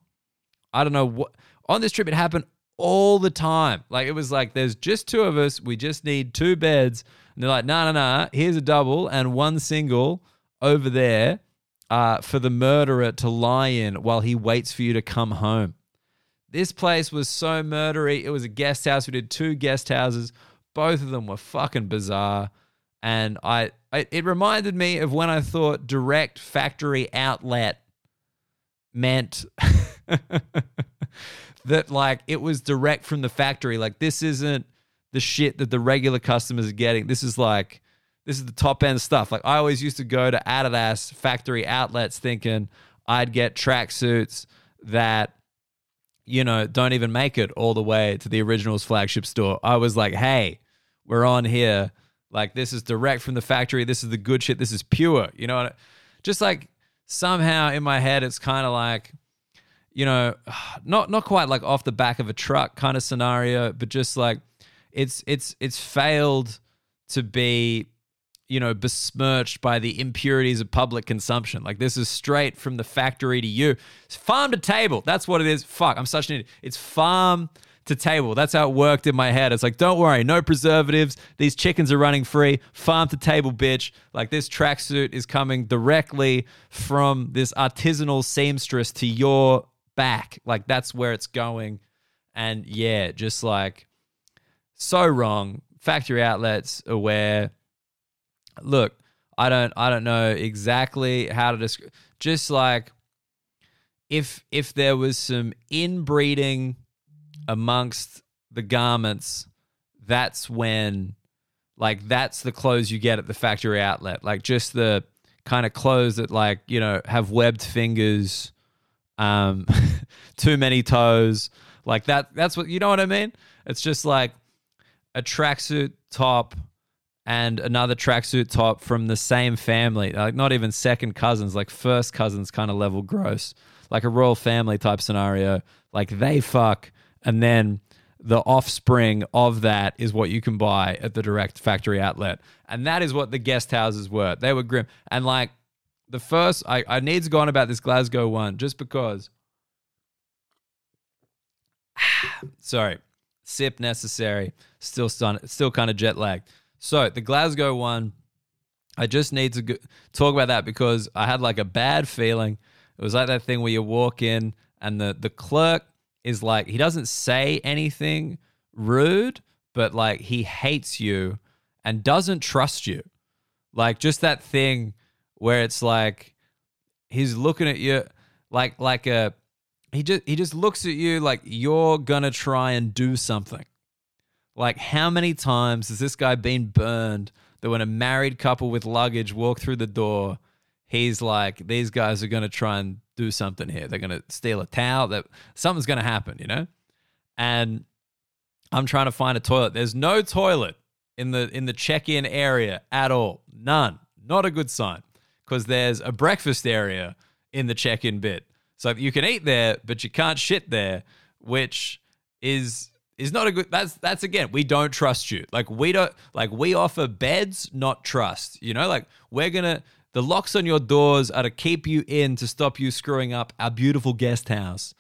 I don't know what. On this trip, it happened all the time. Like, it was like, there's just two of us. We just need two beds. And they're like, no, no, no. Here's a double and one single over there uh, for the murderer to lie in while he waits for you to come home. This place was so murdery. It was a guest house. We did two guest houses. Both of them were fucking bizarre. And I, I it reminded me of when I thought direct factory outlet meant that like it was direct from the factory. Like this isn't the shit that the regular customers are getting. This is like this is the top end stuff. Like I always used to go to Adidas factory outlets thinking I'd get tracksuits that you know, don't even make it all the way to the originals flagship store. I was like, hey, we're on here. Like, this is direct from the factory. This is the good shit. This is pure. You know, just like somehow in my head, it's kind of like, you know, not not quite like off the back of a truck kind of scenario, but just like it's it's it's failed to be you know, besmirched by the impurities of public consumption. Like this is straight from the factory to you. It's farm to table. That's what it is. Fuck, I'm such an idiot. It's farm to table. That's how it worked in my head. It's like, don't worry, no preservatives. These chickens are running free. Farm to table, bitch. Like this tracksuit is coming directly from this artisanal seamstress to your back. Like that's where it's going. And yeah, just like so wrong. Factory outlets aware look, I don't I don't know exactly how to describe just like if if there was some inbreeding amongst the garments, that's when like that's the clothes you get at the factory outlet. Like just the kind of clothes that like, you know, have webbed fingers, um too many toes. Like that that's what you know what I mean? It's just like a tracksuit top and another tracksuit top from the same family, like not even second cousins, like first cousins kind of level gross, like a royal family type scenario. Like they fuck, and then the offspring of that is what you can buy at the direct factory outlet. And that is what the guest houses were. They were grim. And like the first, I, I need to go on about this Glasgow one just because. Sorry, sip necessary. Still stun, still kind of jet lagged. So the Glasgow one, I just need to talk about that because I had like a bad feeling. It was like that thing where you walk in and the the clerk is like he doesn't say anything rude, but like he hates you and doesn't trust you. Like just that thing where it's like he's looking at you like like a he just he just looks at you like you're gonna try and do something. Like how many times has this guy been burned that when a married couple with luggage walk through the door, he's like, these guys are gonna try and do something here. They're gonna steal a towel. That something's gonna happen, you know? And I'm trying to find a toilet. There's no toilet in the in the check-in area at all. None. Not a good sign. Because there's a breakfast area in the check-in bit. So you can eat there, but you can't shit there, which is is not a good that's that's again, we don't trust you. Like we don't like we offer beds, not trust. You know, like we're gonna the locks on your doors are to keep you in to stop you screwing up our beautiful guest house.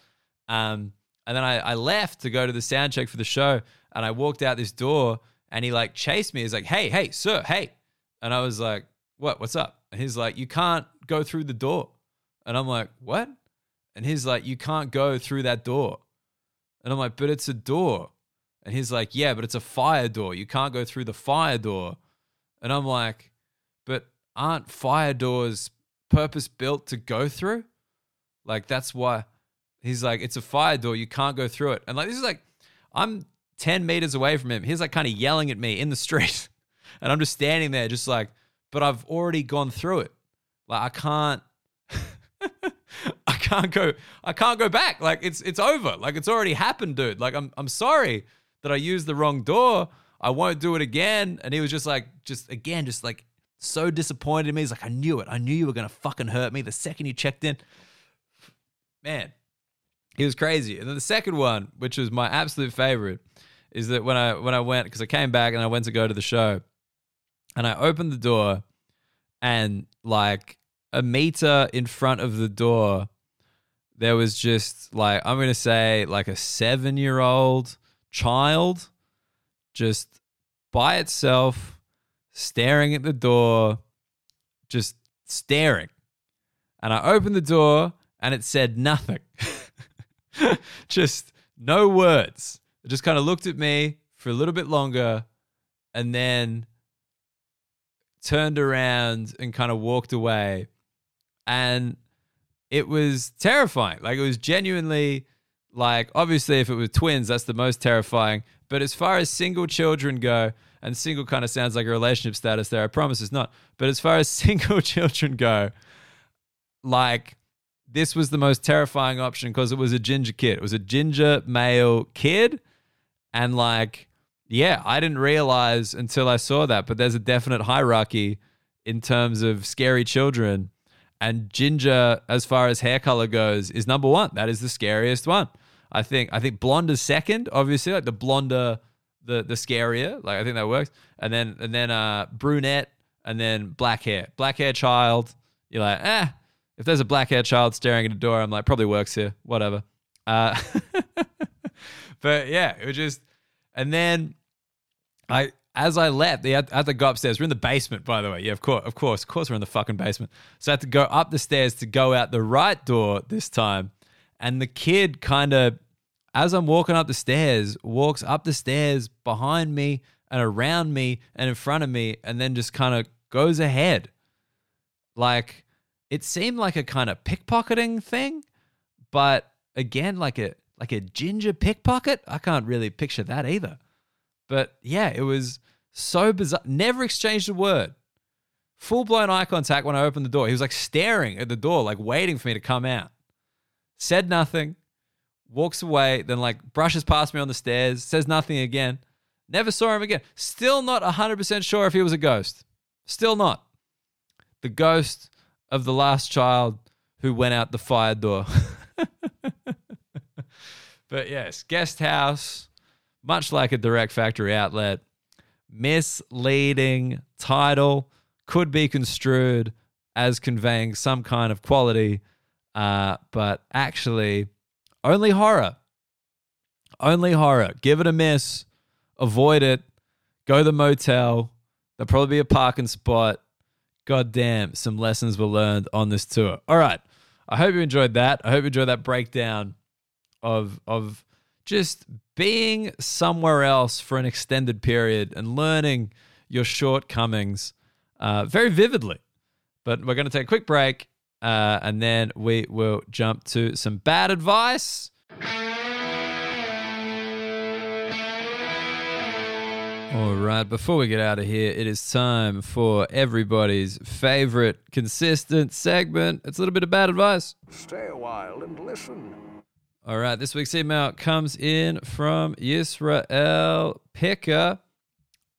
Um, and then I, I left to go to the sound check for the show, and I walked out this door, and he like chased me. He's like, "Hey, hey, sir, hey," and I was like, "What? What's up?" And he's like, "You can't go through the door," and I'm like, "What?" And he's like, You can't go through that door. And I'm like, But it's a door. And he's like, Yeah, but it's a fire door. You can't go through the fire door. And I'm like, But aren't fire doors purpose built to go through? Like, that's why he's like, It's a fire door. You can't go through it. And like, this is like, I'm 10 meters away from him. He's like kind of yelling at me in the street. and I'm just standing there, just like, But I've already gone through it. Like, I can't. I can't go I can't go back. Like it's it's over. Like it's already happened, dude. Like I'm I'm sorry that I used the wrong door. I won't do it again. And he was just like just again just like so disappointed in me. He's like I knew it. I knew you were to fucking hurt me the second you checked in. Man. He was crazy. And then the second one, which was my absolute favorite, is that when I when I went cuz I came back and I went to go to the show and I opened the door and like a meter in front of the door there was just like I'm gonna say like a seven year old child just by itself staring at the door, just staring. And I opened the door and it said nothing. just no words. It just kind of looked at me for a little bit longer and then turned around and kind of walked away. And it was terrifying. Like it was genuinely like obviously if it was twins, that's the most terrifying. But as far as single children go, and single kind of sounds like a relationship status there. I promise it's not. But as far as single children go, like this was the most terrifying option because it was a ginger kid. It was a ginger male kid. And like, yeah, I didn't realize until I saw that, but there's a definite hierarchy in terms of scary children. And ginger, as far as hair color goes, is number one. That is the scariest one. I think. I think blonde is second. Obviously, like the blonder, the the scarier. Like I think that works. And then and then uh, brunette, and then black hair. Black hair child. You're like, eh. If there's a black hair child staring at a door, I'm like, probably works here. Whatever. Uh, but yeah, it was just. And then I as I left, had, had, to go upstairs. We're in the basement, by the way. Yeah, of course, of course, of course, we're in the fucking basement. So I had to go up the stairs to go out the right door this time. And the kid kind of, as I'm walking up the stairs, walks up the stairs behind me and around me and in front of me, and then just kind of goes ahead. Like it seemed like a kind of pickpocketing thing, but again, like a like a ginger pickpocket. I can't really picture that either. But yeah, it was so bizarre. Never exchanged a word. Full blown eye contact when I opened the door. He was like staring at the door, like waiting for me to come out. Said nothing, walks away, then like brushes past me on the stairs, says nothing again. Never saw him again. Still not 100% sure if he was a ghost. Still not. The ghost of the last child who went out the fire door. but yes, guest house, much like a direct factory outlet, misleading title could be construed as conveying some kind of quality, uh, but actually, only horror. Only horror. Give it a miss. Avoid it. Go to the motel. There'll probably be a parking spot. God damn, some lessons were learned on this tour. All right. I hope you enjoyed that. I hope you enjoyed that breakdown of of just being somewhere else for an extended period and learning your shortcomings uh, very vividly. But we're going to take a quick break uh, and then we will jump to some bad advice. All right, before we get out of here, it is time for everybody's favorite consistent segment. It's a little bit of bad advice. Stay a while and listen. All right, this week's email comes in from Yisrael Picker.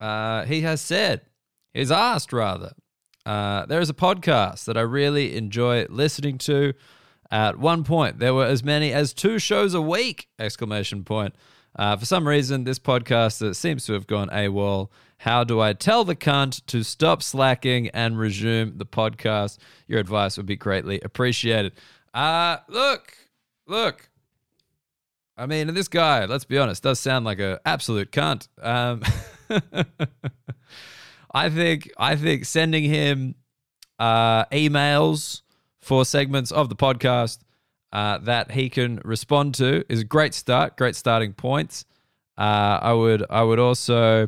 Uh, he has said, he's asked rather, uh, there is a podcast that I really enjoy listening to. At one point, there were as many as two shows a week! Exclamation point. Uh, for some reason, this podcast seems to have gone AWOL. How do I tell the cunt to stop slacking and resume the podcast? Your advice would be greatly appreciated. Uh, look, look. I mean, this guy, let's be honest, does sound like an absolute cunt. Um, I think I think sending him uh, emails for segments of the podcast uh, that he can respond to is a great start, great starting points. Uh, I would I would also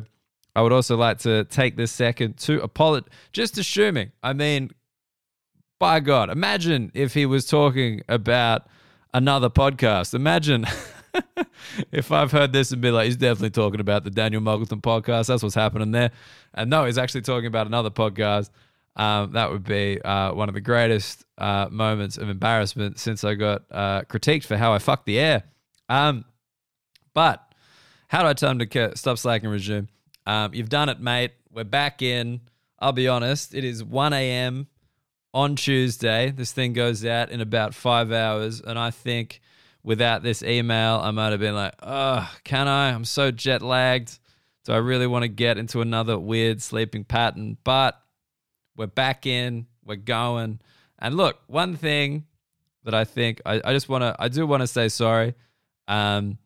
I would also like to take this second to apologize. Just assuming, I mean, by God, imagine if he was talking about another podcast. Imagine if I've heard this and be like, he's definitely talking about the Daniel Muggleton podcast. That's what's happening there. And no, he's actually talking about another podcast. Um, that would be uh, one of the greatest uh, moments of embarrassment since I got uh, critiqued for how I fucked the air. Um, but how do I tell him to stop slacking resume? Um, you've done it, mate. We're back in. I'll be honest, it is 1 a.m. on Tuesday. This thing goes out in about five hours. And I think without this email, I might have been like, oh, can I? I'm so jet lagged. Do I really want to get into another weird sleeping pattern? But we're back in, we're going. And look, one thing that I think I, I just want to, I do want to say sorry. Um,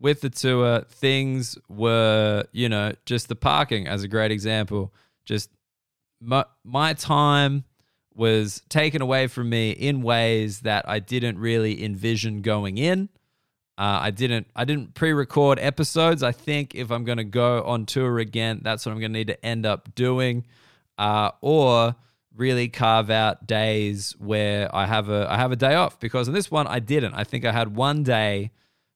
with the tour, things were, you know, just the parking as a great example. Just my, my time was taken away from me in ways that I didn't really envision going in. Uh, I didn't I didn't pre-record episodes. I think if I'm going to go on tour again, that's what I'm going to need to end up doing, uh, or really carve out days where I have a I have a day off. Because in this one I didn't. I think I had one day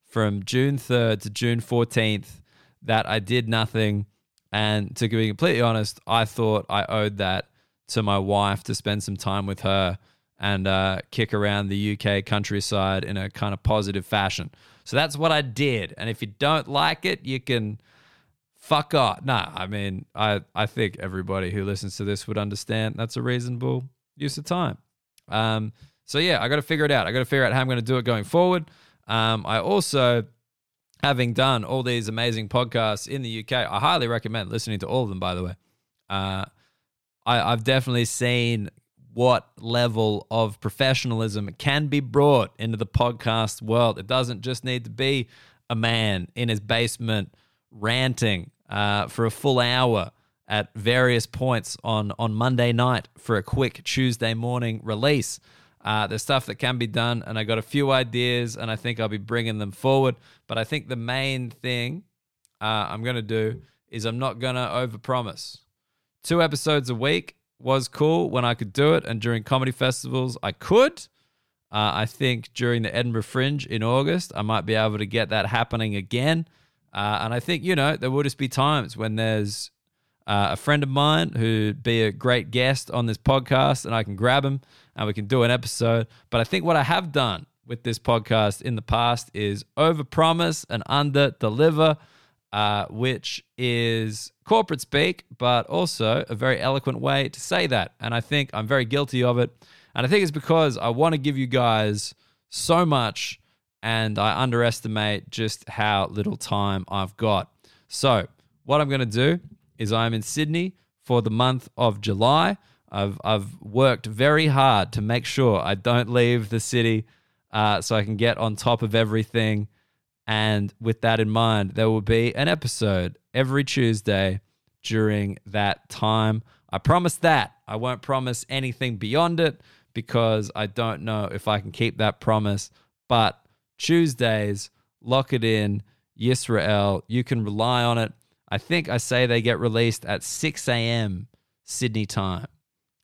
from June 3rd to June 14th that I did nothing. And to be completely honest, I thought I owed that to my wife to spend some time with her and uh, kick around the UK countryside in a kind of positive fashion. So that's what I did. And if you don't like it, you can fuck off. Nah, I mean, I, I think everybody who listens to this would understand that's a reasonable use of time. Um, so yeah, I got to figure it out. I got to figure out how I'm going to do it going forward. Um, I also, having done all these amazing podcasts in the UK, I highly recommend listening to all of them, by the way. Uh, I, I've definitely seen what level of professionalism can be brought into the podcast world. It doesn't just need to be a man in his basement ranting uh, for a full hour at various points on on Monday night for a quick Tuesday morning release. Uh, there's stuff that can be done, and I got a few ideas, and I think I'll be bringing them forward. But I think the main thing uh, I'm going to do is I'm not going to overpromise two episodes a week was cool when I could do it, and during comedy festivals, I could. Uh, I think during the Edinburgh Fringe in August, I might be able to get that happening again. Uh, and I think, you know, there will just be times when there's uh, a friend of mine who'd be a great guest on this podcast, and I can grab him and we can do an episode. But I think what I have done with this podcast in the past is overpromise and under deliver uh, which is corporate speak, but also a very eloquent way to say that. And I think I'm very guilty of it. And I think it's because I want to give you guys so much and I underestimate just how little time I've got. So, what I'm going to do is I'm in Sydney for the month of July. I've, I've worked very hard to make sure I don't leave the city uh, so I can get on top of everything and with that in mind, there will be an episode every Tuesday during that time. I promise that. I won't promise anything beyond it because I don't know if I can keep that promise. But Tuesdays, lock it in. Yisrael, you can rely on it. I think I say they get released at 6 a.m. Sydney time.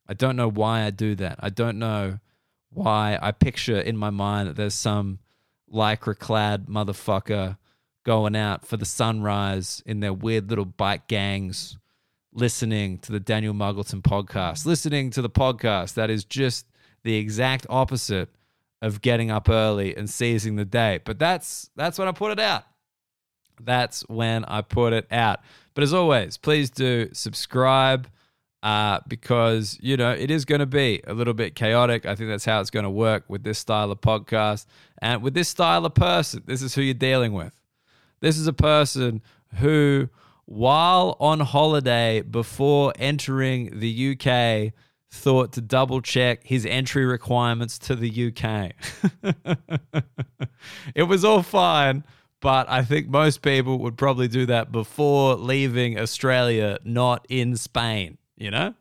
I don't know why I do that. I don't know why I picture in my mind that there's some lycra clad motherfucker going out for the sunrise in their weird little bike gangs, listening to the Daniel Muggleton podcast, listening to the podcast that is just the exact opposite of getting up early and seizing the day. But that's that's when I put it out. That's when I put it out. But as always, please do subscribe uh, because you know it is going to be a little bit chaotic. I think that's how it's going to work with this style of podcast and with this style of person. This is who you're dealing with. This is a person who, while on holiday before entering the UK, thought to double check his entry requirements to the UK. it was all fine, but I think most people would probably do that before leaving Australia, not in Spain, you know?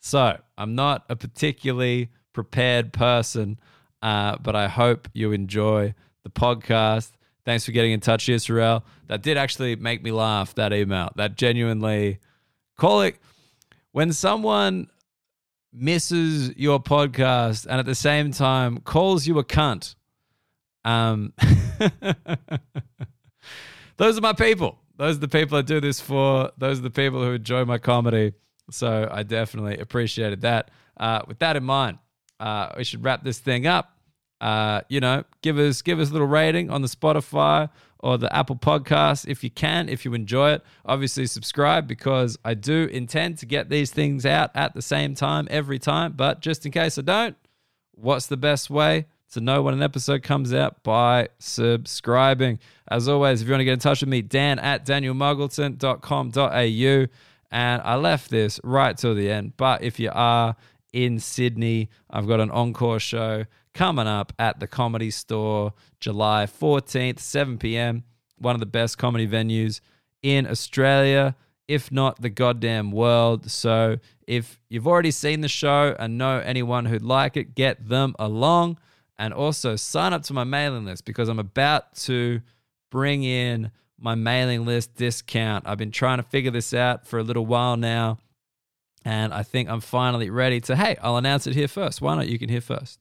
So I'm not a particularly prepared person, uh, but I hope you enjoy the podcast. Thanks for getting in touch, Israel. That did actually make me laugh, that email. That genuinely, call it when someone misses your podcast and at the same time calls you a cunt. Um, those are my people. Those are the people I do this for. Those are the people who enjoy my comedy. So I definitely appreciated that. Uh, with that in mind, uh, we should wrap this thing up. Uh, you know, give us give us a little rating on the Spotify or the Apple Podcast if you can, if you enjoy it. Obviously, subscribe because I do intend to get these things out at the same time every time. But just in case I don't, what's the best way to know when an episode comes out? By subscribing. As always, if you want to get in touch with me, Dan at danielmuggleton.com.au. And I left this right till the end. But if you are in Sydney, I've got an encore show coming up at the Comedy Store July 14th, 7 p.m. One of the best comedy venues in Australia, if not the goddamn world. So if you've already seen the show and know anyone who'd like it, get them along. And also sign up to my mailing list because I'm about to bring in my mailing list discount. I've been trying to figure this out for a little while now. And I think I'm finally ready to, hey, I'll announce it here first. Why not? You can hear first.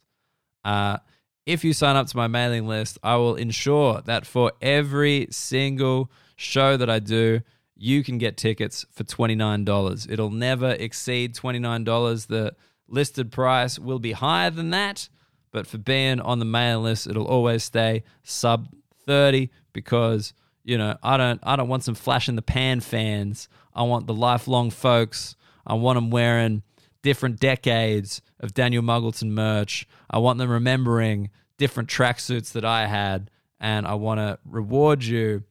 Uh, if you sign up to my mailing list, I will ensure that for every single show that I do, you can get tickets for $29. It'll never exceed $29. The listed price will be higher than that, but for being on the mailing list, it'll always stay sub 30 because, you know, I don't I don't want some flash in the pan fans. I want the lifelong folks. I want them wearing different decades of Daniel Muggleton merch. I want them remembering different tracksuits that I had, and I want to reward you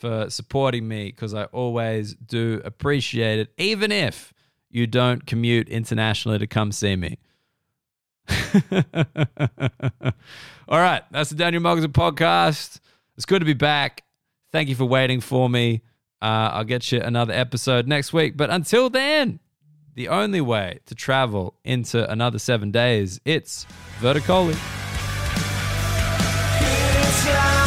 for supporting me because I always do appreciate it, even if you don't commute internationally to come see me. All right, that's the Daniel Muggleton podcast. It's good to be back. Thank you for waiting for me. Uh, I'll get you another episode next week. But until then, the only way to travel into another seven days, it's vertically. It's